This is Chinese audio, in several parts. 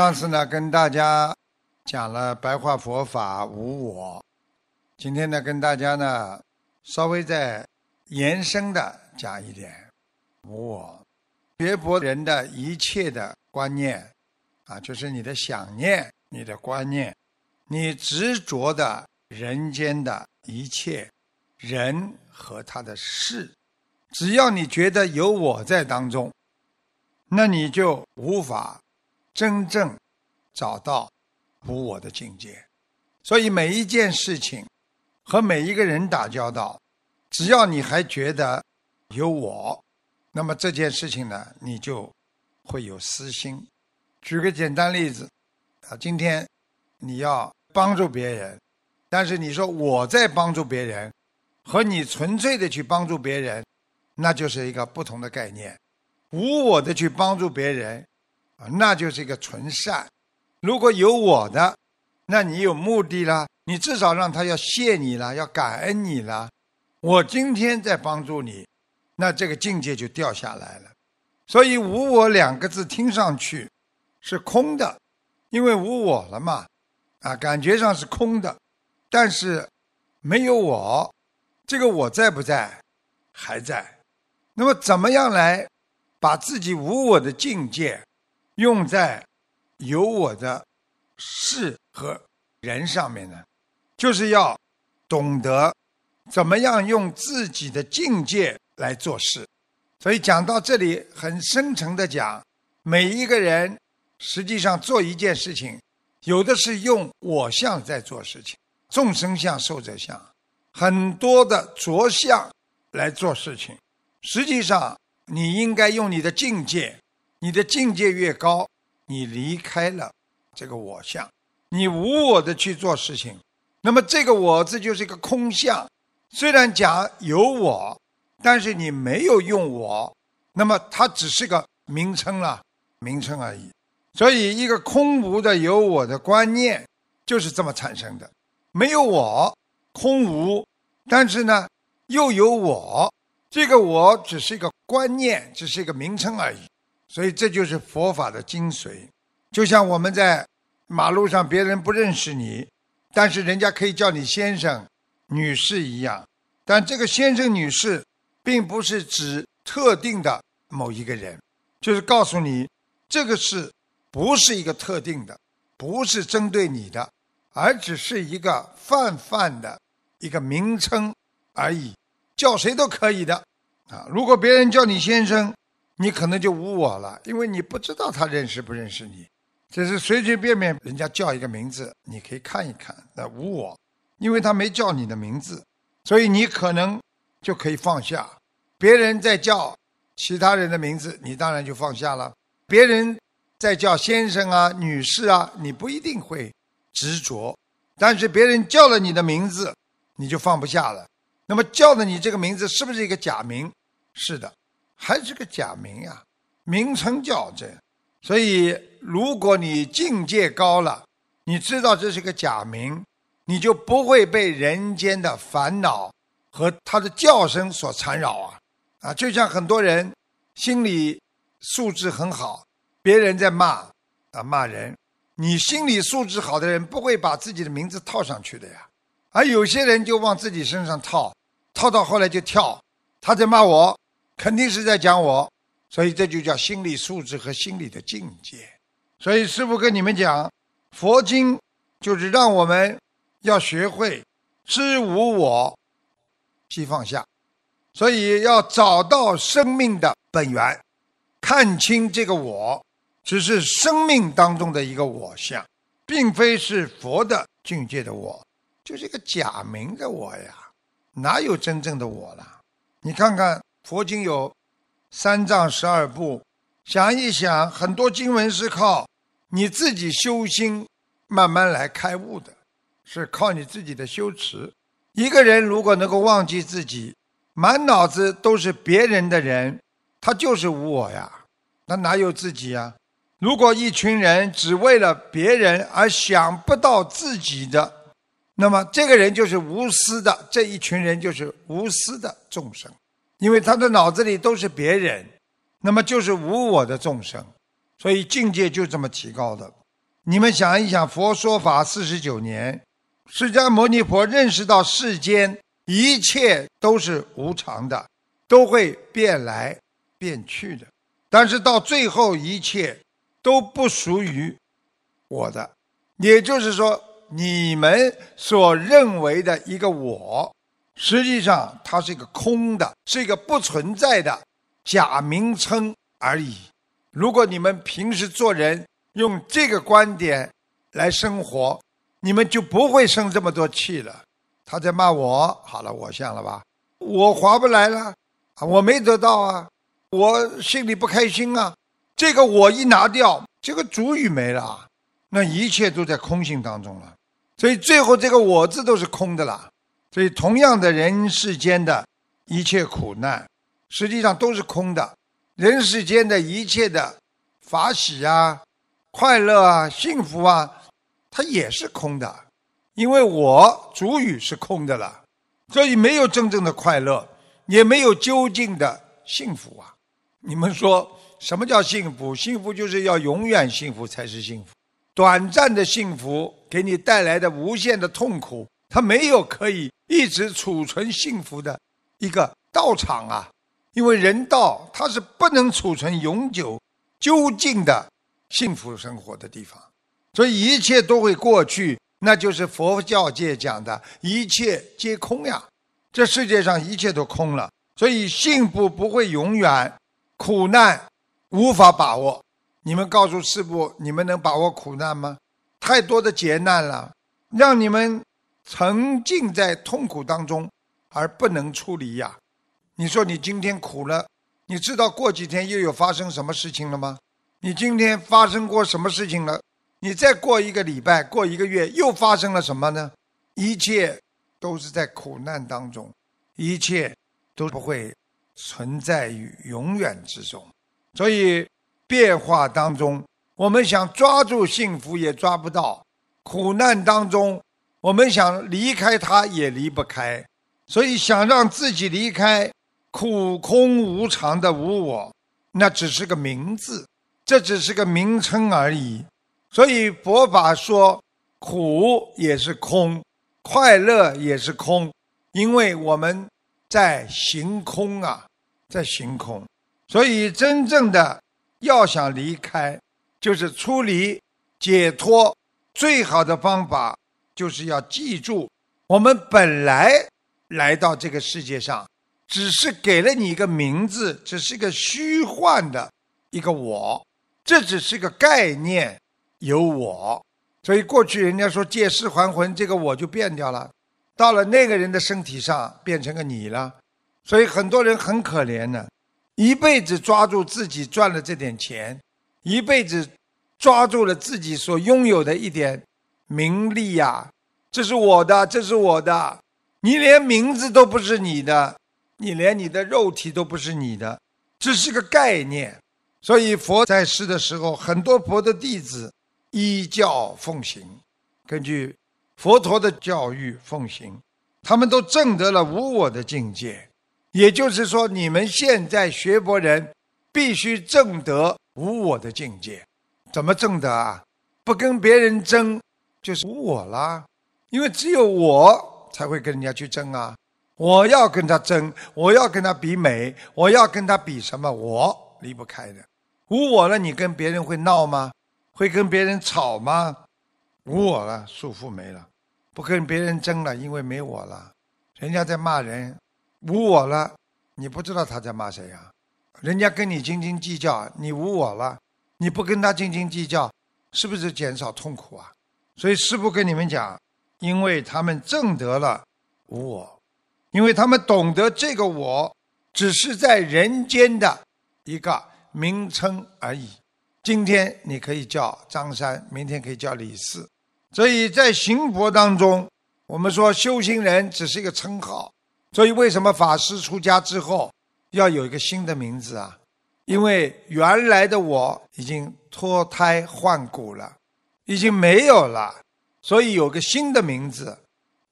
上次呢，跟大家讲了白话佛法无我，今天呢，跟大家呢稍微再延伸的讲一点无我。学佛人的一切的观念啊，就是你的想念、你的观念、你执着的人间的一切人和他的事，只要你觉得有我在当中，那你就无法。真正找到无我的境界，所以每一件事情和每一个人打交道，只要你还觉得有我，那么这件事情呢，你就会有私心。举个简单例子，啊，今天你要帮助别人，但是你说我在帮助别人，和你纯粹的去帮助别人，那就是一个不同的概念。无我的去帮助别人。那就是一个纯善。如果有我的，那你有目的了，你至少让他要谢你了，要感恩你了。我今天在帮助你，那这个境界就掉下来了。所以“无我”两个字听上去是空的，因为无我了嘛，啊，感觉上是空的。但是没有我，这个我在不在？还在。那么怎么样来把自己无我的境界？用在有我的事和人上面呢，就是要懂得怎么样用自己的境界来做事。所以讲到这里，很深沉的讲，每一个人实际上做一件事情，有的是用我相在做事情，众生相、寿者相，很多的着相来做事情。实际上，你应该用你的境界。你的境界越高，你离开了这个我相，你无我的去做事情，那么这个我字就是一个空相。虽然讲有我，但是你没有用我，那么它只是个名称了，名称而已。所以，一个空无的有我的观念就是这么产生的。没有我，空无，但是呢，又有我，这个我只是一个观念，只是一个名称而已。所以这就是佛法的精髓，就像我们在马路上，别人不认识你，但是人家可以叫你先生、女士一样。但这个先生、女士，并不是指特定的某一个人，就是告诉你，这个是不是一个特定的，不是针对你的，而只是一个泛泛的一个名称而已，叫谁都可以的啊。如果别人叫你先生，你可能就无我了，因为你不知道他认识不认识你，只是随随便便人家叫一个名字，你可以看一看，那无我，因为他没叫你的名字，所以你可能就可以放下。别人在叫其他人的名字，你当然就放下了。别人在叫先生啊、女士啊，你不一定会执着，但是别人叫了你的名字，你就放不下了。那么叫的你这个名字是不是一个假名？是的。还是个假名呀，名称叫这，所以如果你境界高了，你知道这是个假名，你就不会被人间的烦恼和他的叫声所缠绕啊啊！就像很多人心理素质很好，别人在骂啊骂人，你心理素质好的人不会把自己的名字套上去的呀，而有些人就往自己身上套，套到后来就跳，他在骂我。肯定是在讲我，所以这就叫心理素质和心理的境界。所以师父跟你们讲，佛经就是让我们要学会知无我，即放下。所以要找到生命的本源，看清这个我，只是生命当中的一个我相，并非是佛的境界的我，就是一个假名的我呀，哪有真正的我了？你看看。佛经有三藏十二部，想一想，很多经文是靠你自己修心慢慢来开悟的，是靠你自己的修持。一个人如果能够忘记自己，满脑子都是别人的人，他就是无我呀，那哪有自己呀？如果一群人只为了别人而想不到自己的，那么这个人就是无私的，这一群人就是无私的众生。因为他的脑子里都是别人，那么就是无我的众生，所以境界就这么提高的。你们想一想，佛说法四十九年，释迦牟尼佛认识到世间一切都是无常的，都会变来变去的，但是到最后一切都不属于我的，也就是说，你们所认为的一个我，实际上它是一个空的，是一个不存在的假名称而已。如果你们平时做人用这个观点来生活，你们就不会生这么多气了。他在骂我，好了，我像了吧，我划不来了，我没得到啊，我心里不开心啊。这个我一拿掉，这个主语没了，那一切都在空性当中了。所以最后这个我字都是空的了。所以同样的人世间的一切苦难，实际上都是空的。人世间的一切的法喜啊、快乐啊、幸福啊，它也是空的，因为我主语是空的了，所以没有真正的快乐，也没有究竟的幸福啊！你们说什么叫幸福？幸福就是要永远幸福才是幸福，短暂的幸福给你带来的无限的痛苦，它没有可以一直储存幸福的一个道场啊！因为人道它是不能储存永久、究竟的幸福生活的地方，所以一切都会过去，那就是佛教界讲的一切皆空呀。这世界上一切都空了，所以幸福不会永远，苦难无法把握。你们告诉师父，你们能把握苦难吗？太多的劫难了，让你们沉浸在痛苦当中而不能出离呀。你说你今天苦了，你知道过几天又有发生什么事情了吗？你今天发生过什么事情了？你再过一个礼拜，过一个月，又发生了什么呢？一切都是在苦难当中，一切都不会存在于永远之中。所以变化当中，我们想抓住幸福也抓不到；苦难当中，我们想离开它也离不开。所以想让自己离开。苦空无常的无我，那只是个名字，这只是个名称而已。所以佛法说，苦也是空，快乐也是空，因为我们在行空啊，在行空。所以真正的要想离开，就是出离解脱，最好的方法就是要记住，我们本来来到这个世界上。只是给了你一个名字，只是一个虚幻的一个我，这只是个概念，有我。所以过去人家说借尸还魂，这个我就变掉了，到了那个人的身体上变成个你了。所以很多人很可怜的，一辈子抓住自己赚了这点钱，一辈子抓住了自己所拥有的一点名利呀，这是我的，这是我的，你连名字都不是你的。你连你的肉体都不是你的，只是个概念。所以佛在世的时候，很多佛的弟子依教奉行，根据佛陀的教育奉行，他们都证得了无我的境界。也就是说，你们现在学佛人必须证得无我的境界。怎么证得啊？不跟别人争，就是无我啦。因为只有我才会跟人家去争啊。我要跟他争，我要跟他比美，我要跟他比什么？我离不开的。无我了，你跟别人会闹吗？会跟别人吵吗？无我了，束缚没了，不跟别人争了，因为没我了。人家在骂人，无我了，你不知道他在骂谁呀？人家跟你斤斤计较，你无我了，你不跟他斤斤计较，是不是减少痛苦啊？所以师父跟你们讲，因为他们证得了无我。因为他们懂得这个我，只是在人间的一个名称而已。今天你可以叫张三，明天可以叫李四。所以在行佛当中，我们说修行人只是一个称号。所以为什么法师出家之后要有一个新的名字啊？因为原来的我已经脱胎换骨了，已经没有了，所以有个新的名字。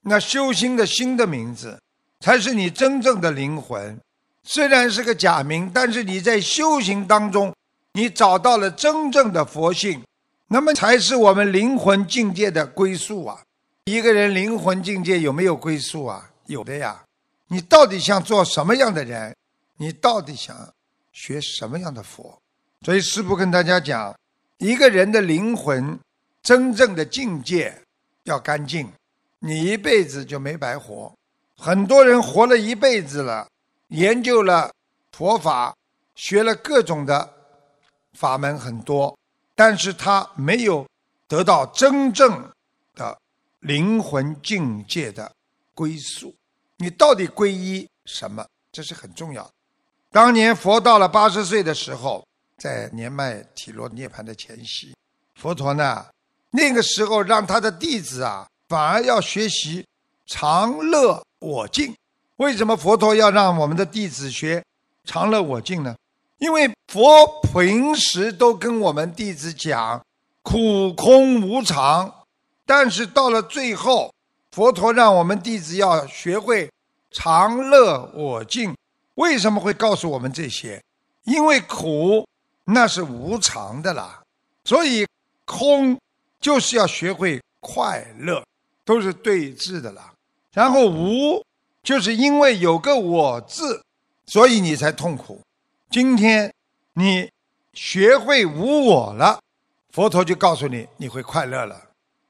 那修心的新的名字。才是你真正的灵魂，虽然是个假名，但是你在修行当中，你找到了真正的佛性，那么才是我们灵魂境界的归宿啊！一个人灵魂境界有没有归宿啊？有的呀。你到底想做什么样的人？你到底想学什么样的佛？所以师父跟大家讲，一个人的灵魂真正的境界要干净，你一辈子就没白活。很多人活了一辈子了，研究了佛法，学了各种的法门很多，但是他没有得到真正的灵魂境界的归宿。你到底皈依什么？这是很重要的。当年佛到了八十岁的时候，在年迈体弱涅盘的前夕，佛陀呢，那个时候让他的弟子啊，反而要学习常乐。我净，为什么佛陀要让我们的弟子学常乐我净呢？因为佛平时都跟我们弟子讲苦空无常，但是到了最后，佛陀让我们弟子要学会常乐我净。为什么会告诉我们这些？因为苦那是无常的啦，所以空就是要学会快乐，都是对峙的啦。然后无，就是因为有个我字，所以你才痛苦。今天你学会无我了，佛陀就告诉你你会快乐了。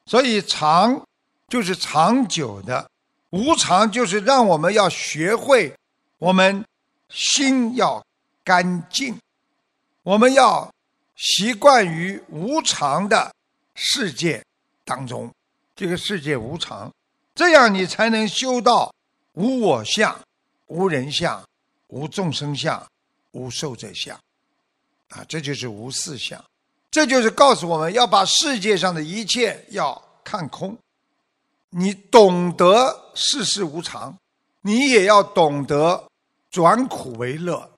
所以长就是长久的，无常就是让我们要学会，我们心要干净，我们要习惯于无常的世界当中，这个世界无常。这样你才能修到无我相、无人相、无众生相、无寿者相，啊，这就是无四相。这就是告诉我们要把世界上的一切要看空。你懂得世事无常，你也要懂得转苦为乐。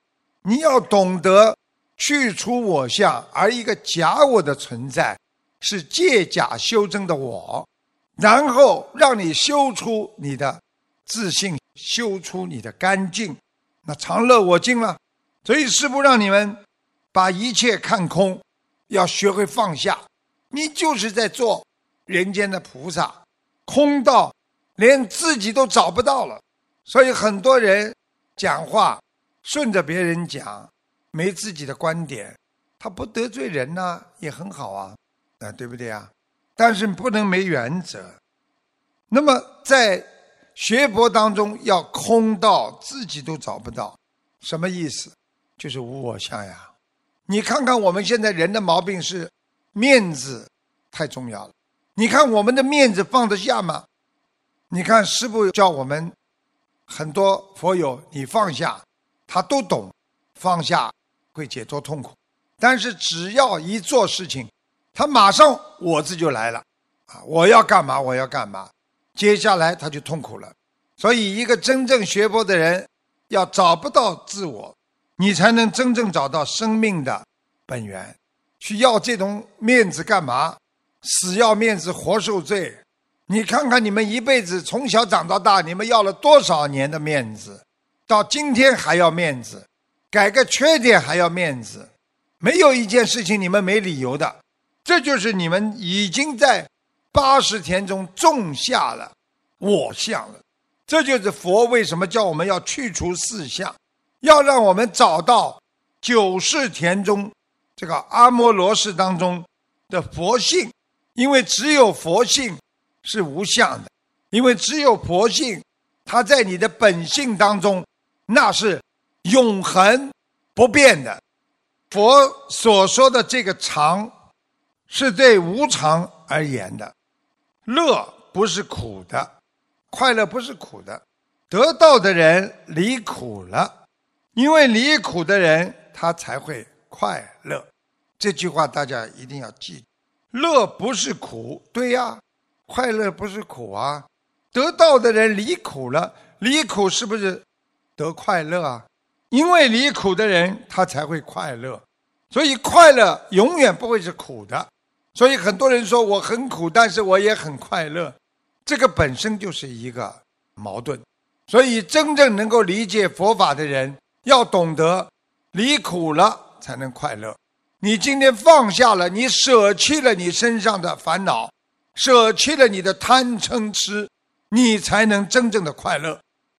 你要懂得去除我相，而一个假我的存在是借假修真的我。然后让你修出你的自信，修出你的干净，那常乐我净了。所以师父让你们把一切看空，要学会放下。你就是在做人间的菩萨，空到连自己都找不到了。所以很多人讲话顺着别人讲，没自己的观点，他不得罪人呢，也很好啊，啊，对不对啊？但是不能没原则。那么在学佛当中，要空到自己都找不到，什么意思？就是无我相呀。你看看我们现在人的毛病是面子太重要了。你看我们的面子放得下吗？你看师父叫我们很多佛友，你放下，他都懂，放下会解脱痛苦。但是只要一做事情。他马上我字就来了，啊，我要干嘛？我要干嘛？接下来他就痛苦了。所以，一个真正学佛的人，要找不到自我，你才能真正找到生命的本源。去要这种面子干嘛？死要面子活受罪。你看看你们一辈子从小长到大，你们要了多少年的面子？到今天还要面子？改个缺点还要面子？没有一件事情你们没理由的。这就是你们已经在八十田中种下了我相了。这就是佛为什么叫我们要去除四相，要让我们找到九世田中这个阿摩罗氏当中的佛性，因为只有佛性是无相的，因为只有佛性，它在你的本性当中，那是永恒不变的。佛所说的这个常。是对无常而言的，乐不是苦的，快乐不是苦的，得到的人离苦了，因为离苦的人他才会快乐。这句话大家一定要记，乐不是苦，对呀，快乐不是苦啊，得到的人离苦了，离苦是不是得快乐啊？因为离苦的人他才会快乐，所以快乐永远不会是苦的。所以很多人说我很苦，但是我也很快乐，这个本身就是一个矛盾。所以真正能够理解佛法的人，要懂得离苦了才能快乐。你今天放下了，你舍弃了你身上的烦恼，舍弃了你的贪嗔痴，你才能真正的快乐。